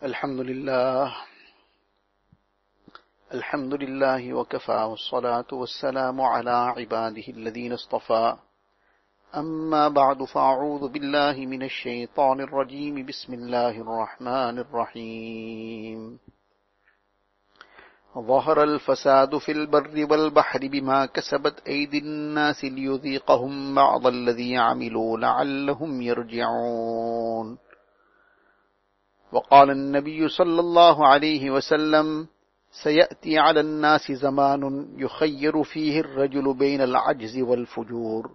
الحمد لله. الحمد لله وكفى والصلاة والسلام على عباده الذين اصطفى. أما بعد فأعوذ بالله من الشيطان الرجيم. بسم الله الرحمن الرحيم. ظهر الفساد في البر والبحر بما كسبت أيدي الناس ليذيقهم بعض الذي عملوا لعلهم يرجعون. وقال النبي صلى الله عليه وسلم سيأتي على الناس زمان يخير فيه الرجل بين العجز والفجور.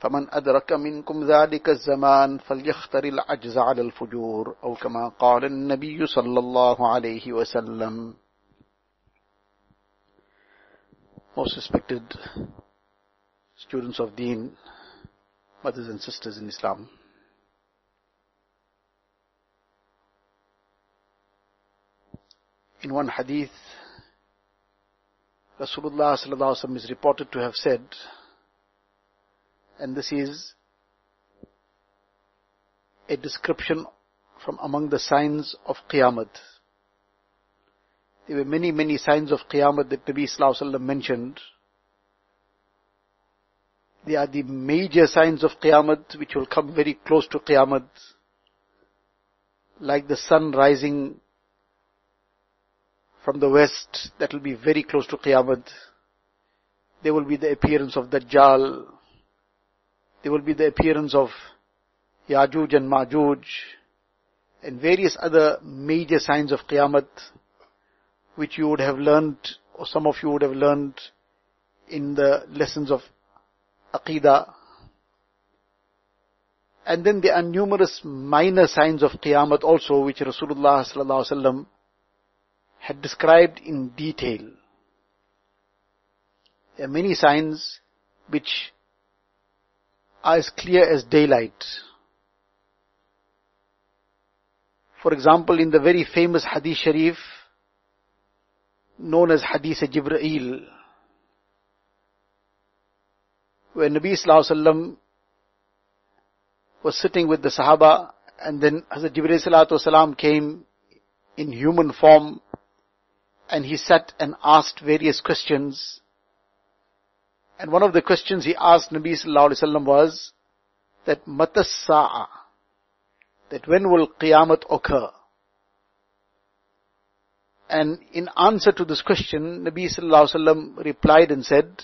فمن أدرك منكم ذلك الزمان فليختر العجز على الفجور. أو كما قال النبي صلى الله عليه وسلم. Most respected students of Deen, mothers and sisters in Islam. In one hadith, Rasulullah sallallahu is reported to have said, and this is a description from among the signs of Qiyamah. There were many, many signs of Qiyamah that Nabi Sallallahu mentioned. They are the major signs of Qiyamah which will come very close to Qiyamah. Like the sun rising from the west, that will be very close to Qiyamah. There will be the appearance of Dajjal. There will be the appearance of Yajuj and Majuj and various other major signs of Qiyamah which you would have learned or some of you would have learned in the lessons of Aqidah. And then there are numerous minor signs of Qiyamah also which Rasulullah sallallahu alaihi wasallam had described in detail. There are many signs which are as clear as daylight. For example, in the very famous Hadith Sharif, known as Hadith Jibreel, where Nabi Sallallahu Alaihi was sitting with the Sahaba and then Hazrat Jibreel Alaihi came in human form and he sat and asked various questions. And one of the questions he asked Nabi Sallallahu Alaihi Wasallam was that Matas that when will Qiyamah occur? And in answer to this question, Nabi Sallallahu Alaihi Wasallam replied and said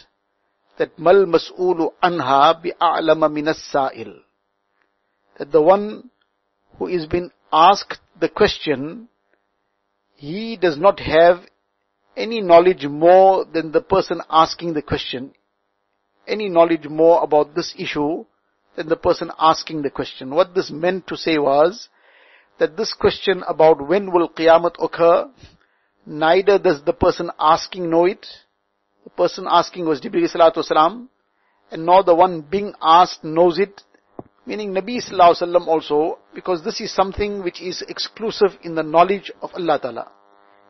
that Mal Mas'ulu Anha bi'a'lama minas sa'il. That the one who is being asked the question, he does not have any knowledge more than the person asking the question. Any knowledge more about this issue than the person asking the question. What this meant to say was that this question about when will Qiyamah occur, neither does the person asking know it. The person asking was Jibreel salatu wasalam, and nor the one being asked knows it. Meaning Nabi sallallahu alaihi wasallam also, because this is something which is exclusive in the knowledge of Allah Ta'ala.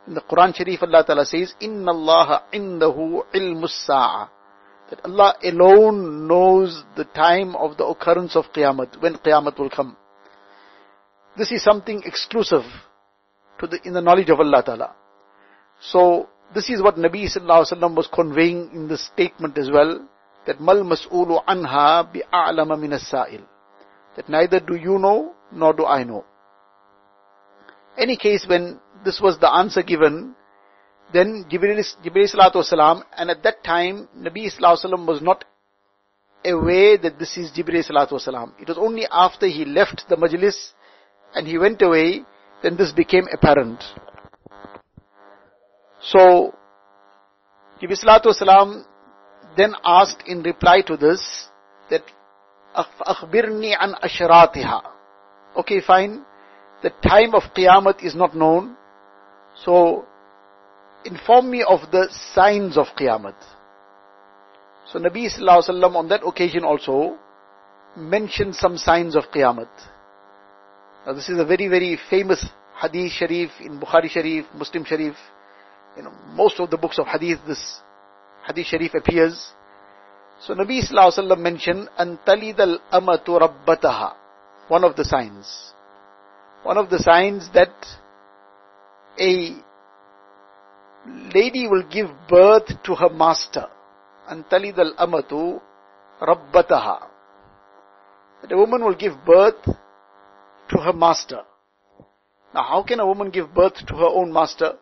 In the Quran Sharif, Allah Ta'ala says, Inna Allah indahu ilmus sa'a. That Allah alone knows the time of the occurrence of Qiyamah, when Qiyamah will come. This is something exclusive to the, in the knowledge of Allah Ta'ala. So, this is what Nabi Sallallahu Alaihi Wasallam was conveying in this statement as well, that mal mas'ulu anha bi'a'lama min as-sa'il. That neither do you know, nor do I know. Any case, when this was the answer given, then Jibreel, Jibreel Salatu Wasalam, and at that time, Nabi Sallallahu Wasallam was not aware that this is Jibreel Salatu Wasalam. It was only after he left the majlis and he went away, then this became apparent. So, Jibreel Salatu Wasalam then asked in reply to this, that, أخبرني عن أشراتها. Okay, fine. The time of Qiyamah is not known. So, inform me of the signs of Qiyamah. So Nabi Sallallahu Alaihi Wasallam on that occasion also mentioned some signs of Qiyamah. Now this is a very, very famous Hadith Sharif in Bukhari Sharif, Muslim Sharif. You know, most of the books of Hadith, this Hadith Sharif appears. So Nabi Sallallahu Alaihi Wasallam mentioned, أَنْتَلِدَ الْأَمَةُ رَبَّتَهَا One of the signs. One of the signs that a lady will give birth to her master. Antalid al amatu rabbataha. That a woman will give birth to her master. Now how can a woman give birth to her own master?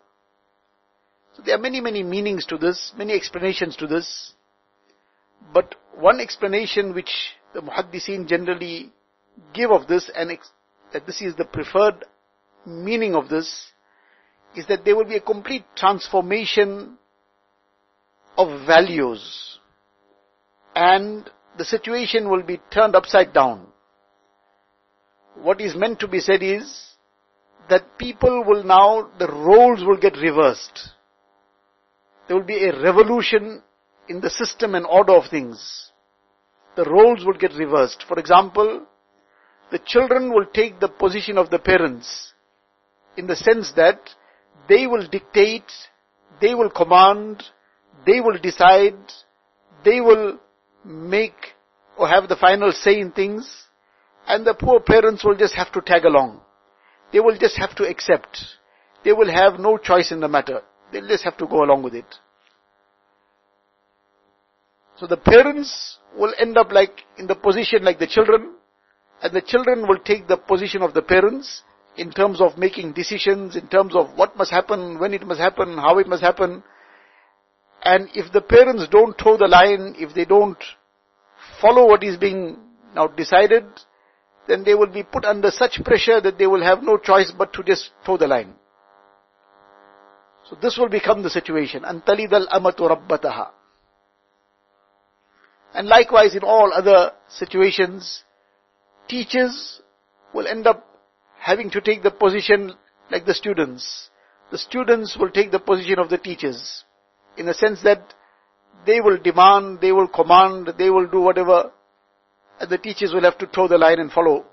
So there are many, many meanings to this, many explanations to this. But one explanation which the muhaddiseen generally give of this and that this is the preferred meaning of this is that there will be a complete transformation of values and the situation will be turned upside down. What is meant to be said is that people will now, the roles will get reversed. There will be a revolution in the system and order of things. The roles will get reversed. For example, the children will take the position of the parents in the sense that they will dictate, they will command, they will decide, they will make or have the final say in things, and the poor parents will just have to tag along. They will just have to accept. They will have no choice in the matter. They'll just have to go along with it. So the parents will end up like in the position like the children, and the children will take the position of the parents in terms of making decisions, in terms of what must happen, when it must happen, how it must happen. And if the parents don't toe the line, if they don't follow what is being now decided, then they will be put under such pressure that they will have no choice but to just toe the line. So this will become the situation. أَنْتَلِدَ الْأَمَةُ رَبَّتَهَا And likewise in all other situations, teachers will end up having to take the position like the students. The students will take the position of the teachers in the sense that they will demand, they will command, they will do whatever and the teachers will have to toe the line and follow.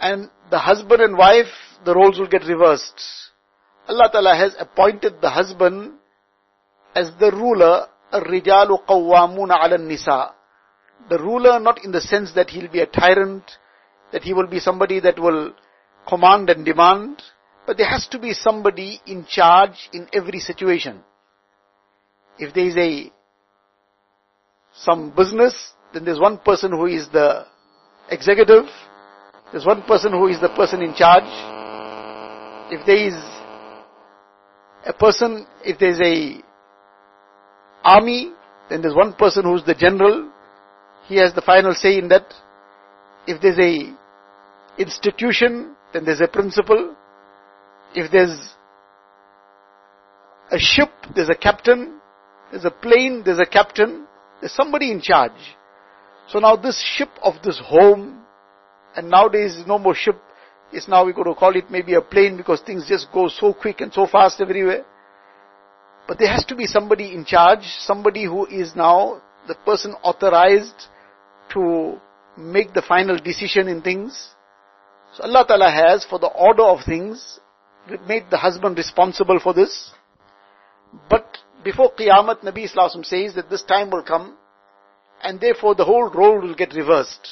And the husband and wife, the roles will get reversed. Allah Ta'ala has appointed the husband as the ruler, الرِّجَالُ قَوَّامُونَ عَلَى النِّسَاءِ The ruler not in the sense that he'll be a tyrant, that he will be somebody that will command and demand, but there has to be somebody in charge in every situation. If there is a some business, then there's one person who is the executive, there's one person who is the person in charge. If there is a person, if there's a army, then there's one person who's the general. He has the final say in that. If there's a institution, then there's a principal. If there's a ship, there's a captain. There's a plane, there's a captain. There's somebody in charge. So now this ship of this home, and nowadays no more ship, it's now we're going to call it maybe a plane because things just go so quick and so fast everywhere. But there has to be somebody in charge, somebody who is now the person authorized to make the final decision in things. So Allah Ta'ala has, for the order of things, made the husband responsible for this. But before Qiyamah, Nabi Islam says that this time will come and therefore the whole role will get reversed.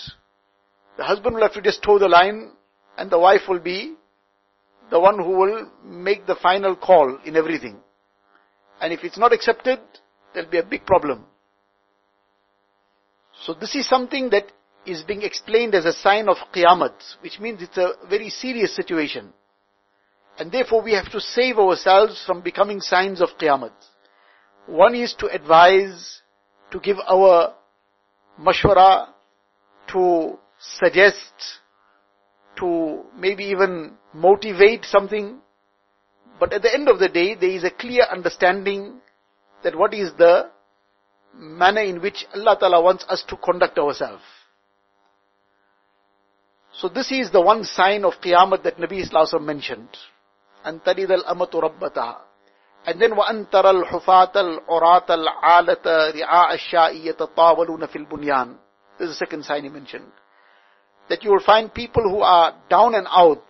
The husband will have to just toe the line and the wife will be the one who will make the final call in everything. And if it's not accepted, there'll be a big problem. So this is something that is being explained as a sign of Qiyamah, which means it's a very serious situation. And therefore we have to save ourselves from becoming signs of Qiyamah. One is to advise, to give our mashwara, to suggest, to maybe even motivate something. But at the end of the day, there is a clear understanding that what is the manner in which Allah Ta'ala wants us to conduct ourselves. So this is the one sign of Qiyamah that Nabi Islam mentioned. أن تلد الأمة ربتها and then وَأَن تَرَى الْحُفَاةَ الْعُرَاةَ الْعَالَةَ رِعَاءَ الشَّاءِ يَتَطَاوَلُونَ فِي الْبُنْيَانِ This is the second sign he mentioned. That you will find people who are down and out,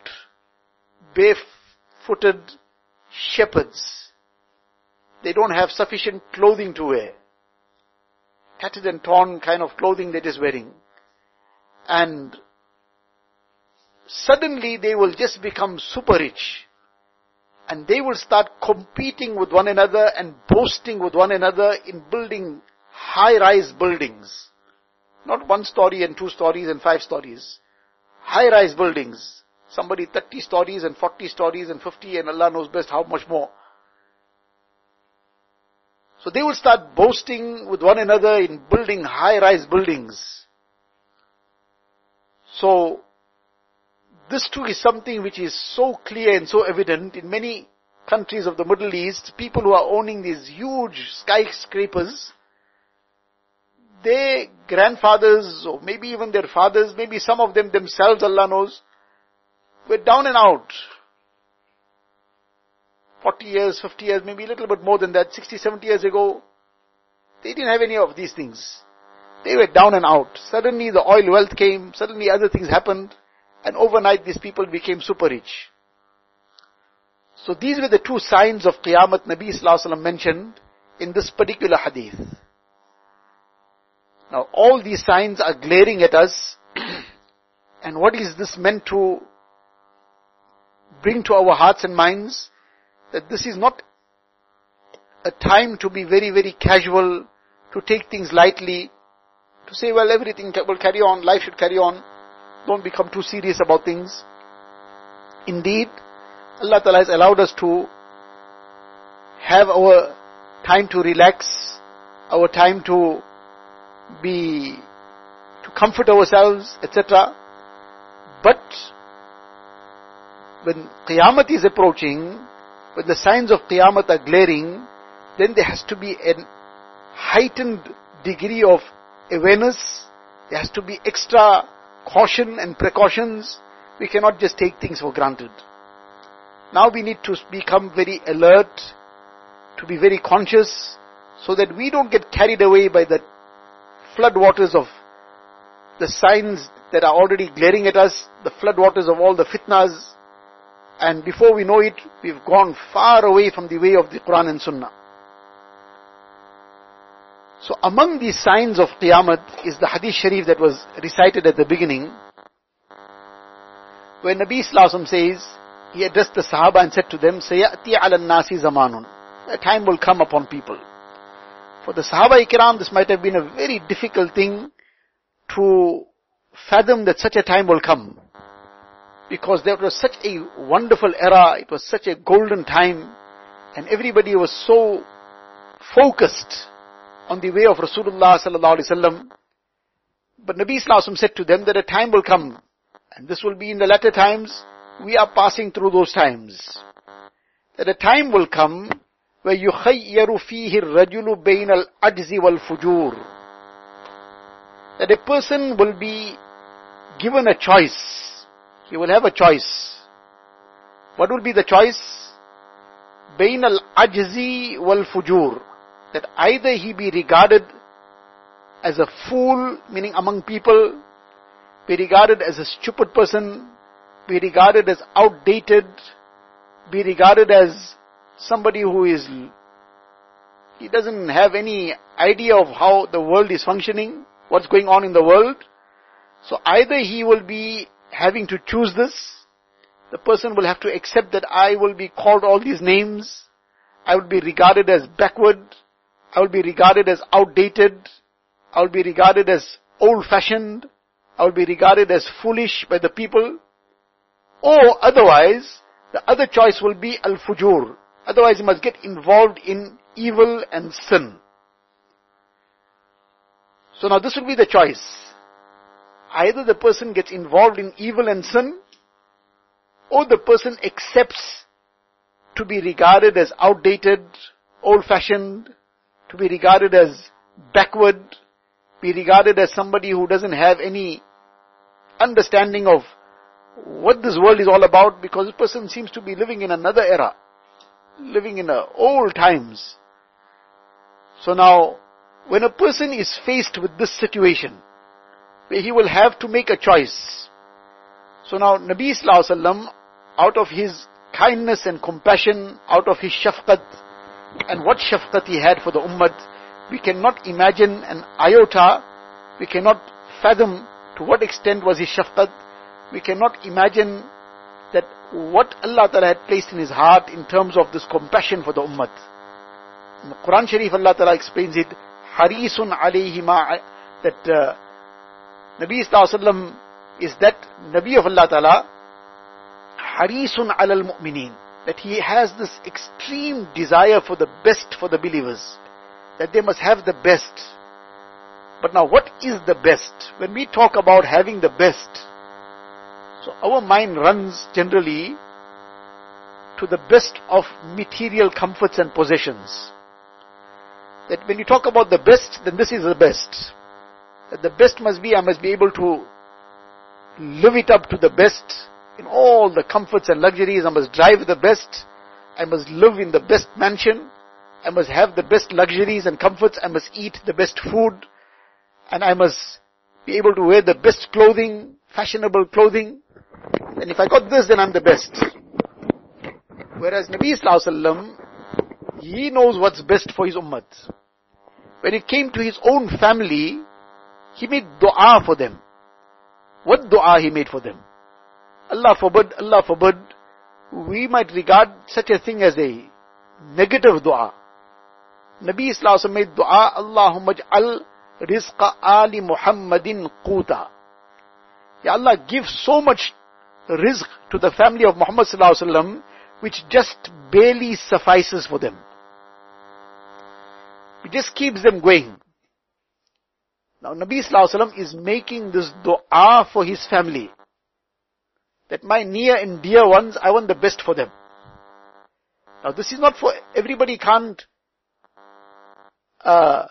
barefooted shepherds. They don't have sufficient clothing to wear. Tattered and torn kind of clothing that is wearing. And suddenly they will just become super rich and they will start competing with one another and boasting with one another in building high-rise buildings. Not one story and two stories and five stories. High-rise buildings. Somebody 30 stories and 40 stories and 50 and Allah knows best how much more. So they will start boasting with one another in building high-rise buildings. So, this too is something which is so clear and so evident in many countries of the Middle East, people who are owning these huge skyscrapers, their grandfathers or maybe even their fathers, maybe some of them themselves, Allah knows, were down and out. 40 years, 50 years, maybe a little bit more than that, 60, 70 years ago, they didn't have any of these things. They were down and out. Suddenly the oil wealth came, suddenly other things happened, and overnight these people became super rich. So these were the two signs of Qiyamah Nabi Sallallahu mentioned in this particular hadith. Now all these signs are glaring at us, and what is this meant to bring to our hearts and minds? That this is not a time to be very, very casual, to take things lightly, to say, well, everything will carry on, life should carry on. Don't become too serious about things. Indeed, Allah Ta'ala has allowed us to have our time to relax, our time to be, to comfort ourselves, etc. But, when Qiyamah is approaching, when the signs of Qiyamah are glaring, then there has to be a heightened degree of awareness. There has to be extra caution and precautions. We cannot just take things for granted. Now we need to become very alert, to be very conscious, so that we don't get carried away by the floodwaters of the signs that are already glaring at us, the floodwaters of all the fitnas, and before we know it, we've gone far away from the way of the Quran and Sunnah. So among these signs of Qiyamah is the Hadith Sharif that was recited at the beginning, When Nabi Sallallahu says, he addressed the Sahaba and said to them, Sayyati ala nasi zamanun. A time will come upon people. For the Sahaba Ikram, this might have been a very difficult thing to fathom that such a time will come. Because there was such a wonderful era, it was such a golden time, and everybody was so focused on the way of Rasulullah sallallahu alaihi wasallam. But Nabi sallallahu said to them that a time will come, and this will be in the latter times, we are passing through those times. That a time will come where يُخَيَّرُ فِيهِ الرَّجُلُ بَيْنَ الْأَجْزِ وَالْفُجُورِ That a person will be given a choice. He will have a choice. What will be the choice? بَيْنَ الْأَجْزِ وَالْفُجُورِ that either he be regarded as a fool, meaning among people, be regarded as a stupid person, be regarded as outdated, be regarded as somebody who is, he doesn't have any idea of how the world is functioning, what's going on in the world. So either he will be having to choose this, the person will have to accept that I will be called all these names, I will be regarded as backward, I will be regarded as outdated. I will be regarded as old fashioned. I will be regarded as foolish by the people. Or otherwise, the other choice will be al-fujur. Otherwise, you must get involved in evil and sin. So now this will be the choice. Either the person gets involved in evil and sin, or the person accepts to be regarded as outdated, old-fashioned, to be regarded as backward, be regarded as somebody who doesn't have any understanding of what this world is all about because this person seems to be living in another era, living in old times. So now, when a person is faced with this situation, where he will have to make a choice. So now, Nabi Sallallahu Alaihi Wasallam, out of his kindness and compassion, out of his shafqat, and what shafqat he had for the ummah, we cannot imagine an iota, we cannot fathom to what extent was his shafqat, we cannot imagine that what Allah Ta'ala had placed in his heart in terms of this compassion for the ummah. In the Quran Sharif, Allah Ta'ala explains it, Harisun alayhi ma, that uh, Nabi Sallallahu is that Nabi of Allah Ta'ala, Harisun alal mu'mineen, that he has this extreme desire for the best for the believers, that they must have the best. But now what is the best? When we talk about having the best, so our mind runs generally to the best of material comforts and possessions. That when you talk about the best, then this is the best. That the best must be, I must be able to live it up to the best in all the comforts and luxuries. I must drive the best. I must live in the best mansion. I must have the best luxuries and comforts. I must eat the best food. And I must be able to wear the best clothing, fashionable clothing. And if I got this, then I'm the best. Whereas Nabi Sallallahu he knows what's best for his ummah. When it came to his own family, he made dua for them. What dua he made for them? Allah forbid, Allah forbid, we might regard such a thing as a negative dua. Nabi Sallallahu made dua, Allahumma al rizqa ali Muhammadin quta. Ya Allah, give so much rizq to the family of Muhammad Sallallahu which just barely suffices for them. It just keeps them going. Now Nabi Sallallahu Alaihi Wasallam is making this dua for his family that my near and dear ones, I want the best for them. Now this is not for everybody can't uh,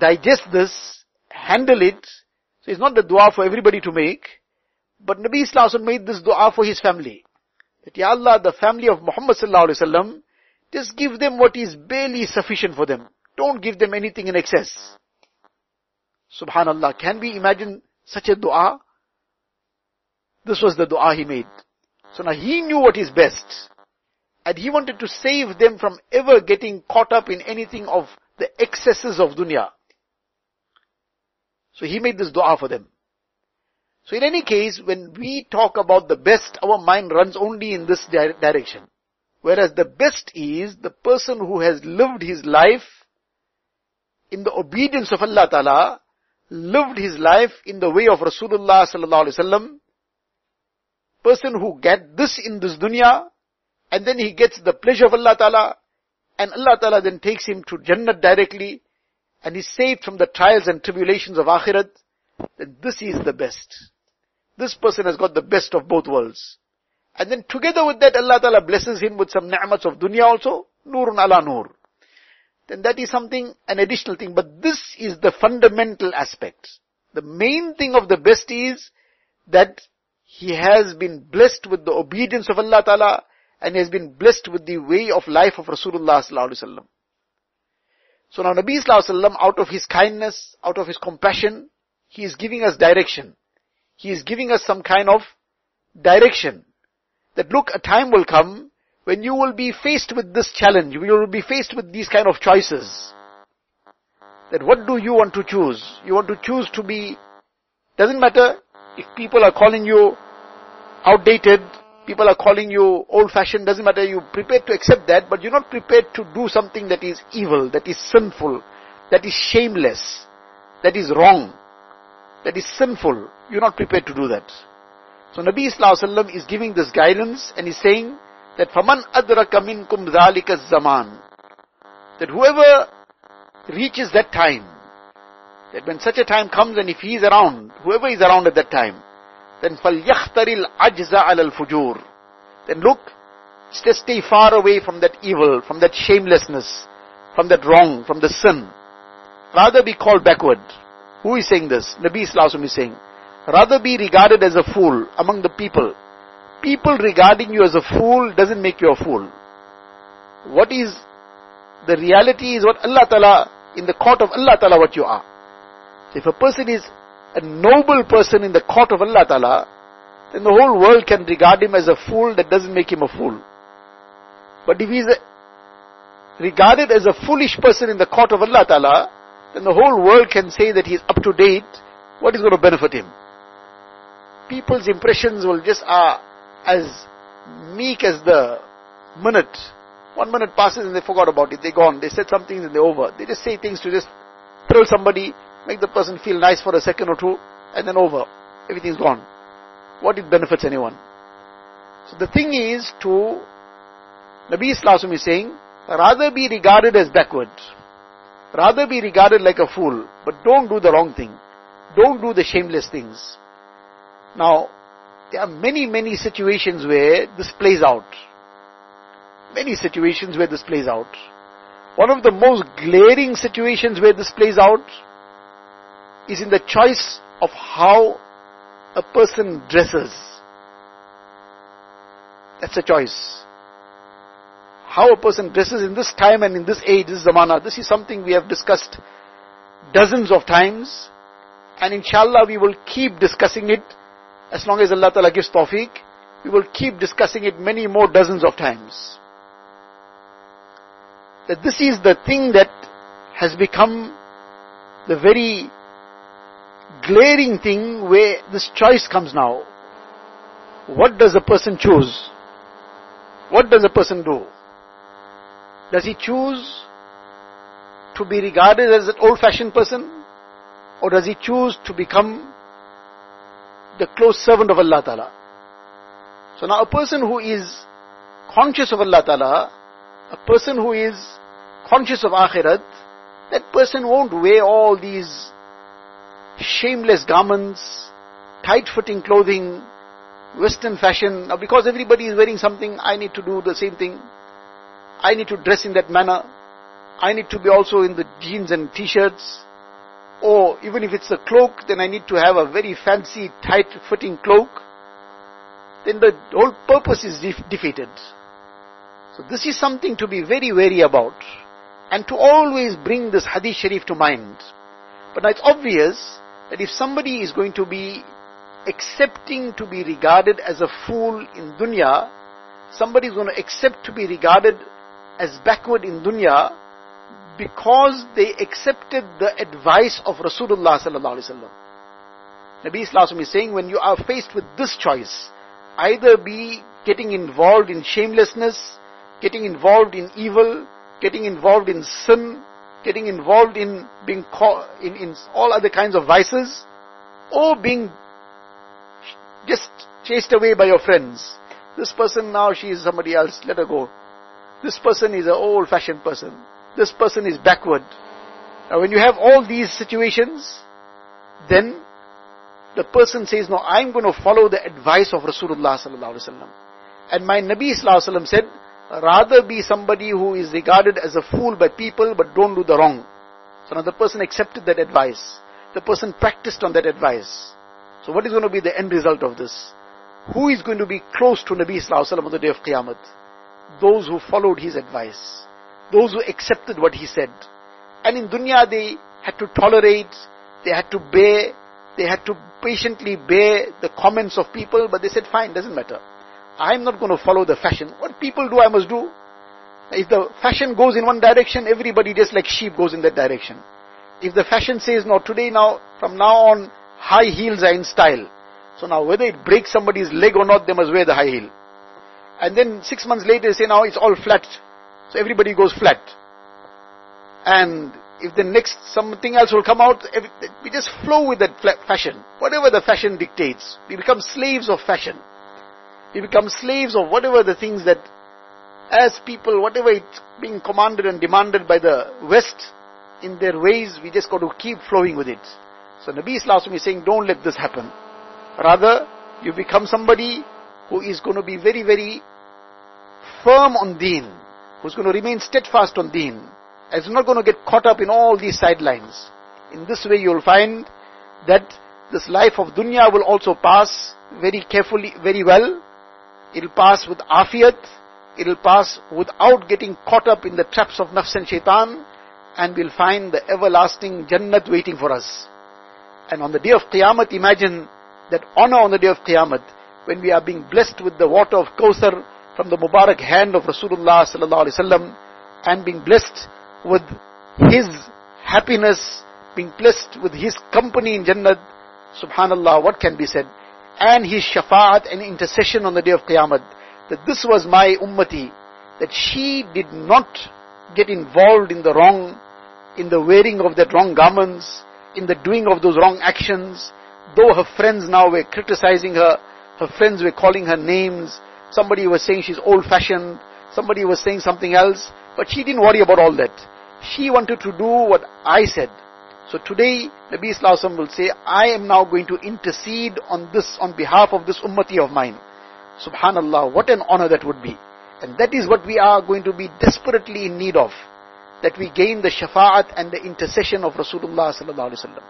digest this, handle it. So it's not the dua for everybody to make. But Nabi Islam made this dua for his family. That Ya Allah, the family of Muhammad Sallallahu Alaihi Wasallam, just give them what is barely sufficient for them. Don't give them anything in excess. Subhanallah. Can we imagine such a dua? This was the dua he made. So now he knew what is best. And he wanted to save them from ever getting caught up in anything of the excesses of dunya. So he made this dua for them. So in any case, when we talk about the best, our mind runs only in this direction. Whereas the best is the person who has lived his life in the obedience of Allah Ta'ala, lived his life in the way of Rasulullah Sallallahu Alaihi Wasallam, person who get this in this dunya, and then he gets the pleasure of Allah Ta'ala, and Allah Ta'ala then takes him to Jannah directly, and he's saved from the trials and tribulations of Akhirat, then this is the best. This person has got the best of both worlds. And then together with that, Allah Ta'ala blesses him with some ni'mats of dunya also, nurun ala nur. Then that is something, an additional thing, but this is the fundamental aspect. The main thing of the best is that he has been blessed with the obedience of Allah Ta'ala and he has been blessed with the way of life of Rasulullah Sallallahu Alaihi Wasallam. So now Nabi Sallallahu Alaihi Wasallam, out of his kindness, out of his compassion, he is giving us direction. He is giving us some kind of direction. That look, a time will come when you will be faced with this challenge, you will be faced with these kind of choices. That what do you want to choose? You want to choose to be, doesn't matter if people are calling you outdated, people are calling you old fashioned, doesn't matter, you're prepared to accept that, but you're not prepared to do something that is evil, that is sinful, that is shameless, that is wrong, that is sinful. You're not prepared to do that. So Nabi Sallallahu is giving this guidance and he's saying that فَمَنْ أَدْرَكَ مِنْكُمْ ذَلِكَ الزَّمَانِ That whoever reaches that time, that when such a time comes and if he is around, whoever is around at that time, then فَلْيَخْتَرِ الْعَجْزَ عَلَى الْفُجُورِ Then look, just stay far away from that evil, from that shamelessness, from that wrong, from the sin. Rather be called backward. Who is saying this? Nabi Islam is saying, rather be regarded as a fool among the people. People regarding you as a fool doesn't make you a fool. What is the reality is what Allah Ta'ala, in the court of Allah Ta'ala what you are. If a person is a noble person in the court of Allah Ta'ala, then the whole world can regard him as a fool that doesn't make him a fool. But if he is regarded as a foolish person in the court of Allah Ta'ala, then the whole world can say that he is up to date. What is going to benefit him? People's impressions will just are as meek as the minute. One minute passes and they forgot about it. They're gone. They said something and they're over. They just say things to just thrill somebody, make the person feel nice for a second or two, and then over. Everything's gone. What it benefits anyone? So the thing is to, Nabi Islam is saying, rather be regarded as backward. Rather be regarded like a fool, but don't do the wrong thing. Don't do the shameless things. Now, there are many, many situations where this plays out. Many situations where this plays out. One of the most glaring situations where this plays out is in the choice of how a person dresses. That's a choice. How a person dresses in this time and in this age, this zamana, this is something we have discussed dozens of times. And inshallah we will keep discussing it as long as Allah Ta'ala gives tawfiq. We will keep discussing it many more dozens of times. That this is the thing that has become the very glaring thing where this choice comes now. What does a person choose? What does a person do? Does he choose to be regarded as an old fashioned person? Or does he choose to become the close servant of Allah Ta'ala? So now a person who is conscious of Allah Ta'ala, a person who is conscious of Akhirat, that person won't wear all these shameless garments, tight-fitting clothing, Western fashion. Now because everybody is wearing something, I need to do the same thing. I need to dress in that manner. I need to be also in the jeans and t-shirts. Or even if it's a cloak, then I need to have a very fancy, tight-fitting cloak. Then the whole purpose is defeated. So this is something to be very wary about. And to always bring this hadith sharif to mind. But now it's obvious that if somebody is going to be accepting to be regarded as a fool in dunya, somebody is going to accept to be regarded as backward in dunya because they accepted the advice of Rasulullah sallallahu alaihi wasallam. Nabi Islam is saying when you are faced with this choice, either be getting involved in shamelessness, getting involved in evil, getting involved in sin, getting involved in being caught in, in all other kinds of vices, or being just chased away by your friends. This person now, she is somebody else, let her go. This person is an old fashioned person. This person is backward. Now when you have all these situations, then the person says, no, I'm going to follow the advice of Rasulullah sallallahu alaihi wasallam. And my Nabi sallallahu alaihi wasallam said, rather be somebody who is regarded as a fool by people but don't do the wrong. So now the person accepted that advice. The person practiced on that advice. So what is going to be the end result of this? Who is going to be close to Nabi Sallallahu Alaihi on the day of Qiyamah? Those who followed his advice. Those who accepted what he said. And in dunya they had to tolerate, they had to bear, they had to patiently bear the comments of people, but they said, fine, doesn't matter. I'm not going to follow the fashion. What people do, I must do. If the fashion goes in one direction, everybody just like sheep goes in that direction. If the fashion says, no, today now, from now on, high heels are in style. So now whether it breaks somebody's leg or not, they must wear the high heel. And then six months later, they say now it's all flat. So everybody goes flat. And if the next something else will come out, we just flow with that fashion. Whatever the fashion dictates. We become slaves of fashion. We become slaves of whatever the things that, as people, whatever it's being commanded and demanded by the West in their ways, we just got to keep flowing with it. So Nabi Islam is saying, don't let this happen. Rather, you become somebody who is going to be very, very firm on deen, who's going to remain steadfast on deen, is not going to get caught up in all these sidelines. In this way, you'll find that this life of dunya will also pass very carefully, very well, It'll pass with afiyat. It'll pass without getting caught up in the traps of nafs and shaitan. And we'll find the everlasting Jannat waiting for us. And on the day of Qiyamah, imagine that honor on the day of Qiyamah, when we are being blessed with the water of Kawthar from the Mubarak hand of Rasulullah sallallahu alaihi wasallam, and being blessed with his happiness, being blessed with his company in Jannat, subhanallah, what can be said? And his shafa'at and intercession on the day of Qiyamah. that this was my ummati, that she did not get involved in the wrong, in the wearing of that wrong garments, in the doing of those wrong actions, though her friends now were criticizing her, her friends were calling her names, somebody was saying she's old fashioned, somebody was saying something else, but she didn't worry about all that. She wanted to do what I said. So today, Nabi Islam will say, I am now going to intercede on this, on behalf of this ummati of mine. Subhanallah, what an honor that would be. And that is what we are going to be desperately in need of. That we gain the shafa'at and the intercession of Rasulullah sallallahu alaihi wasallam.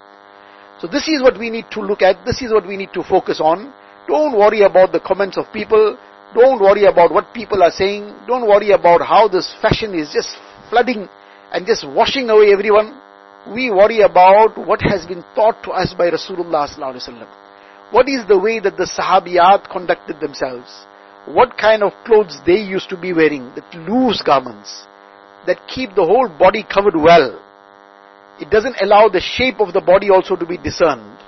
So this is what we need to look at. This is what we need to focus on. Don't worry about the comments of people. Don't worry about what people are saying. Don't worry about how this fashion is just flooding and just washing away everyone. We worry about what has been taught to us by Rasulullah sallallahu. What is the way that the Sahabiyat conducted themselves? What kind of clothes they used to be wearing? That loose garments that keep the whole body covered well. It doesn't allow the shape of the body also to be discerned.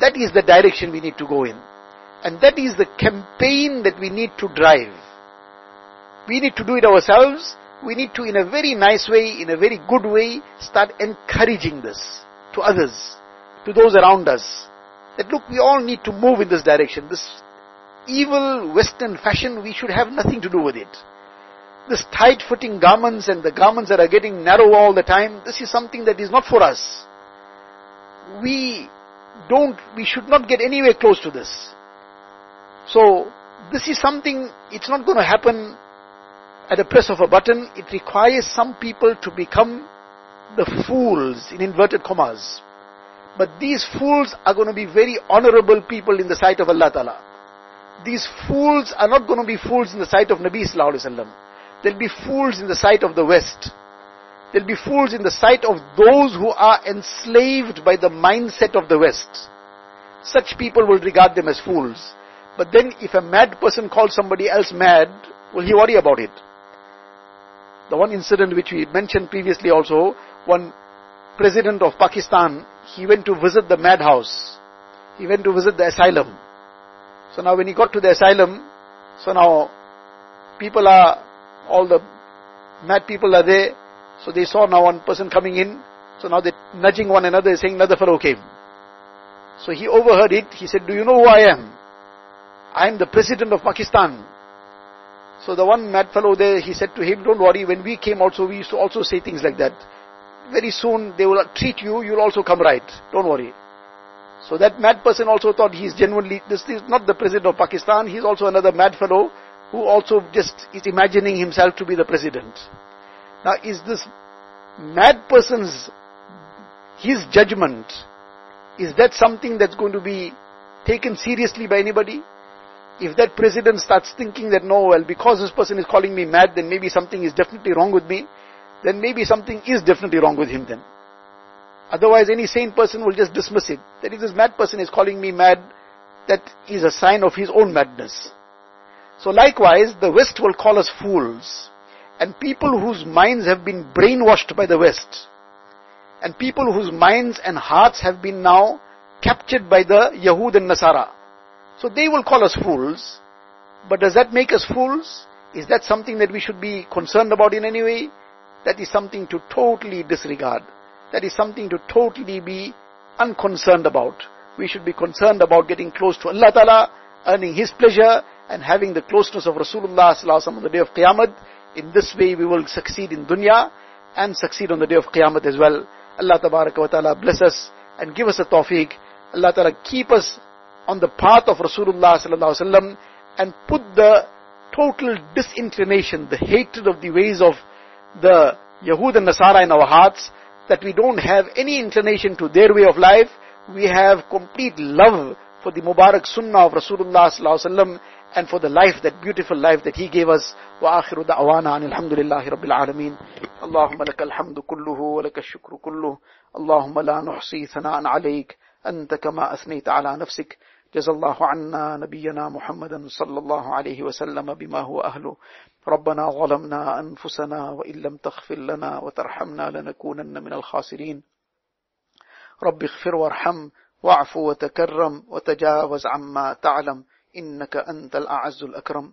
That is the direction we need to go in. And that is the campaign that we need to drive. We need to do it ourselves. We need to, in a very nice way, in a very good way, start encouraging this to others, to those around us that look, we all need to move in this direction. This evil Western fashion, we should have nothing to do with it. This tight fitting garments and the garments that are getting narrow all the time, this is something that is not for us. We don't, we should not get anywhere close to this. So, this is something, it's not going to happen at the press of a button. It requires some people to become the fools, in inverted commas but these fools are going to be very honorable people in the sight of Allah Ta'ala. These fools are not going to be fools in the sight of Nabi Sallallahu Alaihi Wasallam. They'll be fools in the sight of the West. They'll be fools in the sight of those who are enslaved by the mindset of the West. Such people will regard them as fools. But then if a mad person calls somebody else mad, will he worry about it? The one incident which we mentioned previously also, one president of Pakistan, he went to visit the madhouse. He went to visit the asylum. So now when he got to the asylum, so now people are, all the mad people are there. So they saw now one person coming in. So now they're nudging one another, saying another fellow came. So he overheard it. He said, do you know who I am? I am the president of Pakistan. So the one mad fellow there, he said to him, don't worry, when we came also, we used to also say things like that very soon they will treat you, you'll also come right. Don't worry. So that mad person also thought he's genuinely, this is not the president of Pakistan, he's also another mad fellow who also just is imagining himself to be the president. Now is this mad person's, his judgment, is that something that's going to be taken seriously by anybody? If that president starts thinking that no, well, because this person is calling me mad, then maybe something is definitely wrong with me, then maybe something is definitely wrong with him then. Otherwise, any sane person will just dismiss it. That if this mad person is calling me mad, that is a sign of his own madness. So likewise, the West will call us fools. And people whose minds have been brainwashed by the West, and people whose minds and hearts have been now captured by the Yahud and Nasara. So they will call us fools. But does that make us fools? Is that something that we should be concerned about in any way? that is something to totally disregard. That is something to totally be unconcerned about. We should be concerned about getting close to Allah Ta'ala, earning His pleasure, and having the closeness of Rasulullah Sallallahu on the day of Qiyamah. In this way we will succeed in dunya and succeed on the day of Qiyamah as well. Allah Ta'ala bless us and give us a tawfiq. Allah Ta'ala keep us on the path of Rasulullah Sallallahu Alaihi Wasallam and put the total disinclination, the hatred of the ways of the Yahud and Nasara in our hearts, that we don't have any inclination to their way of life, we have complete love for the Mubarak Sunnah of Rasulullah sallallahu and for the life, that beautiful life that He gave us. وآخر دعوانا أن الحمد لله رب العالمين اللهم لك الحمد كله ولك الشكر كله اللهم لا نحصي ثناء عليك أنت كما أثنيت على نفسك جزا الله عنا نبينا محمدا صلى الله عليه وسلم بما هو أهله. ربنا ظلمنا أنفسنا وإن لم تغفر لنا وترحمنا لنكونن من الخاسرين. رب اغفر وارحم واعف وتكرم وتجاوز عما تعلم إنك أنت الأعز الأكرم.